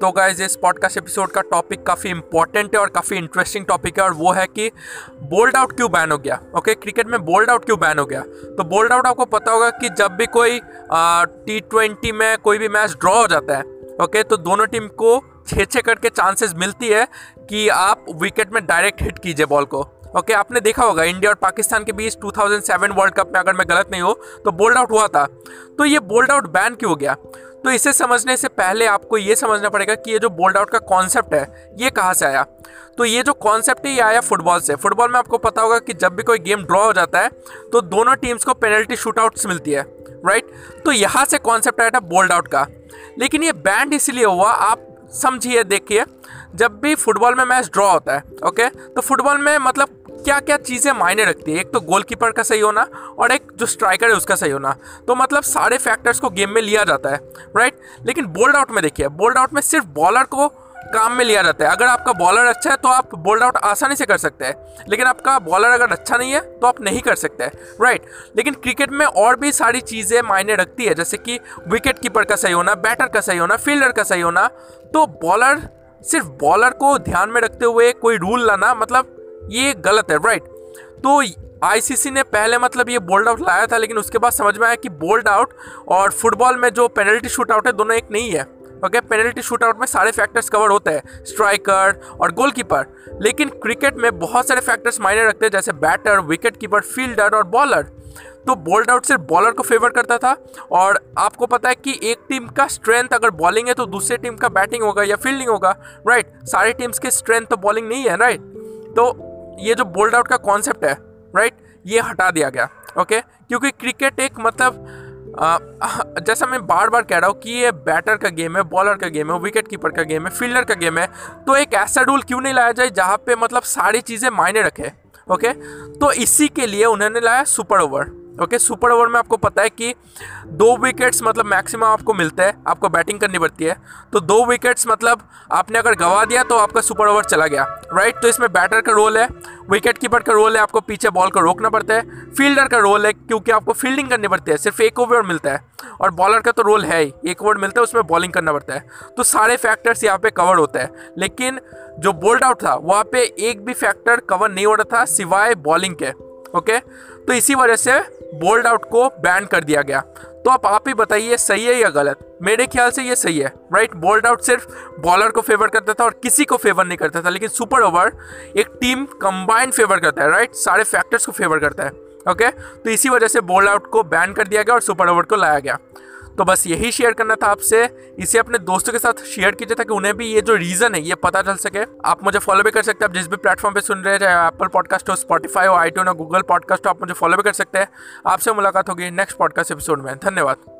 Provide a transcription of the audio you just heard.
तो गाइज़ इस podcast episode का टॉपिक काफ़ी इंपॉर्टेंट है और काफ़ी इंटरेस्टिंग टॉपिक है और वो है कि बोल्ड आउट क्यों बैन हो गया? ओके क्रिकेट में बोल्ड आउट क्यों बैन हो गया? तो बोल्ड आउट आपको पता होगा कि जब भी कोई टी ट्वेंटी में कोई भी मैच ड्रॉ हो जाता है ओके तो दोनों टीम को छः छः करके चांसेस मिलती है कि आप विकेट में डायरेक्ट हिट कीजिए बॉल को। ओके okay, आपने देखा होगा इंडिया और पाकिस्तान के बीच 2007 वर्ल्ड कप में अगर मैं गलत नहीं हूँ तो बोल्ड आउट हुआ था। तो ये बोल्ड आउट बैन क्यों हो गया? तो इसे समझने से पहले आपको ये समझना पड़ेगा कि ये जो बोल्ड आउट का कॉन्सेप्ट है, ये कहाँ से आया? तो ये जो कॉन्सेप्ट है, ये आया फुटबॉल से। फुटबॉल में आपको पता होगा कि जब भी कोई गेम ड्रॉ हो जाता है तो दोनों टीम्स को पेनल्टी शूट आउट्स मिलती है राइट तो यहाँ से कॉन्सेप्ट आया था बोल्ड आउट का। लेकिन ये बैंड इसलिए हुआ, आप समझिए, देखिए, जब भी फुटबॉल में मैच ड्रॉ होता है ओके तो फुटबॉल में मतलब क्या क्या चीज़ें मायने रखती है? एक तो गोलकीपर का सही होना और एक जो स्ट्राइकर है उसका सही होना। तो मतलब सारे फैक्टर्स को गेम में लिया जाता है राइट लेकिन बोल्ड आउट में देखिए बोल्ड आउट में सिर्फ़ बॉलर को काम में लिया जाता है। अगर आपका बॉलर अच्छा है तो आप बोल्ड आउट आसानी से कर सकते हैं। लेकिन आपका बॉलर अगर अच्छा नहीं है तो आप नहीं कर सकते राइट लेकिन क्रिकेट में और भी सारी चीज़ें मायने रखती है, जैसे कि विकेट कीपर का सही होना बैटर का सही होना फील्डर का सही होना। तो बॉलर सिर्फ़ बॉलर को ध्यान में रखते हुए कोई रूल लाना मतलब ये गलत है राइट तो आईसीसी ने पहले मतलब ये बोल्ड आउट लाया था, लेकिन उसके बाद समझ में आया कि बोल्ड आउट और फुटबॉल में जो पेनल्टी शूट आउट है, दोनों एक नहीं है। ओके पेनल्टी शूट आउट में सारे फैक्टर्स कवर होते हैं स्ट्राइकर और गोलकीपर लेकिन क्रिकेट में बहुत सारे फैक्टर्स मायने रखते हैं, जैसे बैटर विकेट कीपर फील्डर और बॉलर तो बोल्ड आउट सिर्फ़ बॉलर को फेवर करता था, और आपको पता है कि एक टीम का स्ट्रेंथ अगर बॉलिंग है तो दूसरे टीम का बैटिंग होगा या फील्डिंग होगा राइट सारी टीम्स की स्ट्रेंथ तो बॉलिंग नहीं है राइट तो ये जो बोल्ड आउट का कॉन्सेप्ट है राइट ये हटा दिया गया ओके क्योंकि क्रिकेट एक मतलब जैसा मैं बार बार कह रहा हूँ कि ये बैटर का गेम है बॉलर का गेम है विकेट कीपर का गेम है फील्डर का गेम है तो एक ऐसा रूल क्यों नहीं लाया जाए जहाँ पे मतलब सारी चीज़ें मायने रखे ओके तो इसी के लिए उन्होंने लाया super over okay super over में आपको पता है कि दो विकेट्स मतलब मैक्सिमम आपको मिलता है, आपको बैटिंग करनी पड़ती है। तो दो विकेट्स मतलब आपने अगर गवा दिया तो आपका सुपर ओवर चला गया राइट तो इसमें बैटर का रोल है विकेट कीपर का रोल है, आपको पीछे बॉल को रोकना पड़ता है फील्डर का रोल है, क्योंकि आपको फील्डिंग करनी पड़ती है, सिर्फ़ एक ओवर मिलता है। और बॉलर का तो रोल है ही, एक ओवर मिलता है, उसमें बॉलिंग करना पड़ता है। तो सारे फैक्टर्स यहाँ पे कवर होता है, लेकिन जो बोल्ड आउट था, वहाँ पे एक भी फैक्टर कवर नहीं हो रहा था, सिवाय बॉलिंग के। ओके? तो इसी वजह से बोल्ड आउट को बैन कर दिया गया। तो आप आप ही बताइए, सही है या गलत? मेरे ख्याल से ये सही है राइट बोल्ड आउट सिर्फ़ बॉलर को फेवर करता था और किसी को फेवर नहीं करता था, लेकिन सुपर ओवर एक टीम कंबाइंड फेवर करता है राइट सारे फैक्टर्स को फेवर करता है ओके तो इसी वजह से बोल्ड आउट को बैन कर दिया गया और सुपर ओवर को लाया गया। तो बस यही शेयर करना था आपसे। इसे अपने दोस्तों के साथ शेयर कीजिए ताकि उन्हें भी ये जो रीज़न है, ये पता चल सके। आप मुझे फॉलो भी कर सकते हैं। आप जिस भी प्लेटफॉर्म पे सुन रहे हैं, चाहे एप्पल पॉडकास्ट हो स्पॉटीफाई हो आई हो गूगल पॉडकास्ट हो, आप मुझे फॉलो भी कर सकते हैं। आपसे मुलाकात होगी नेक्स्ट पॉडकास्ट एपिसोड में। धन्यवाद।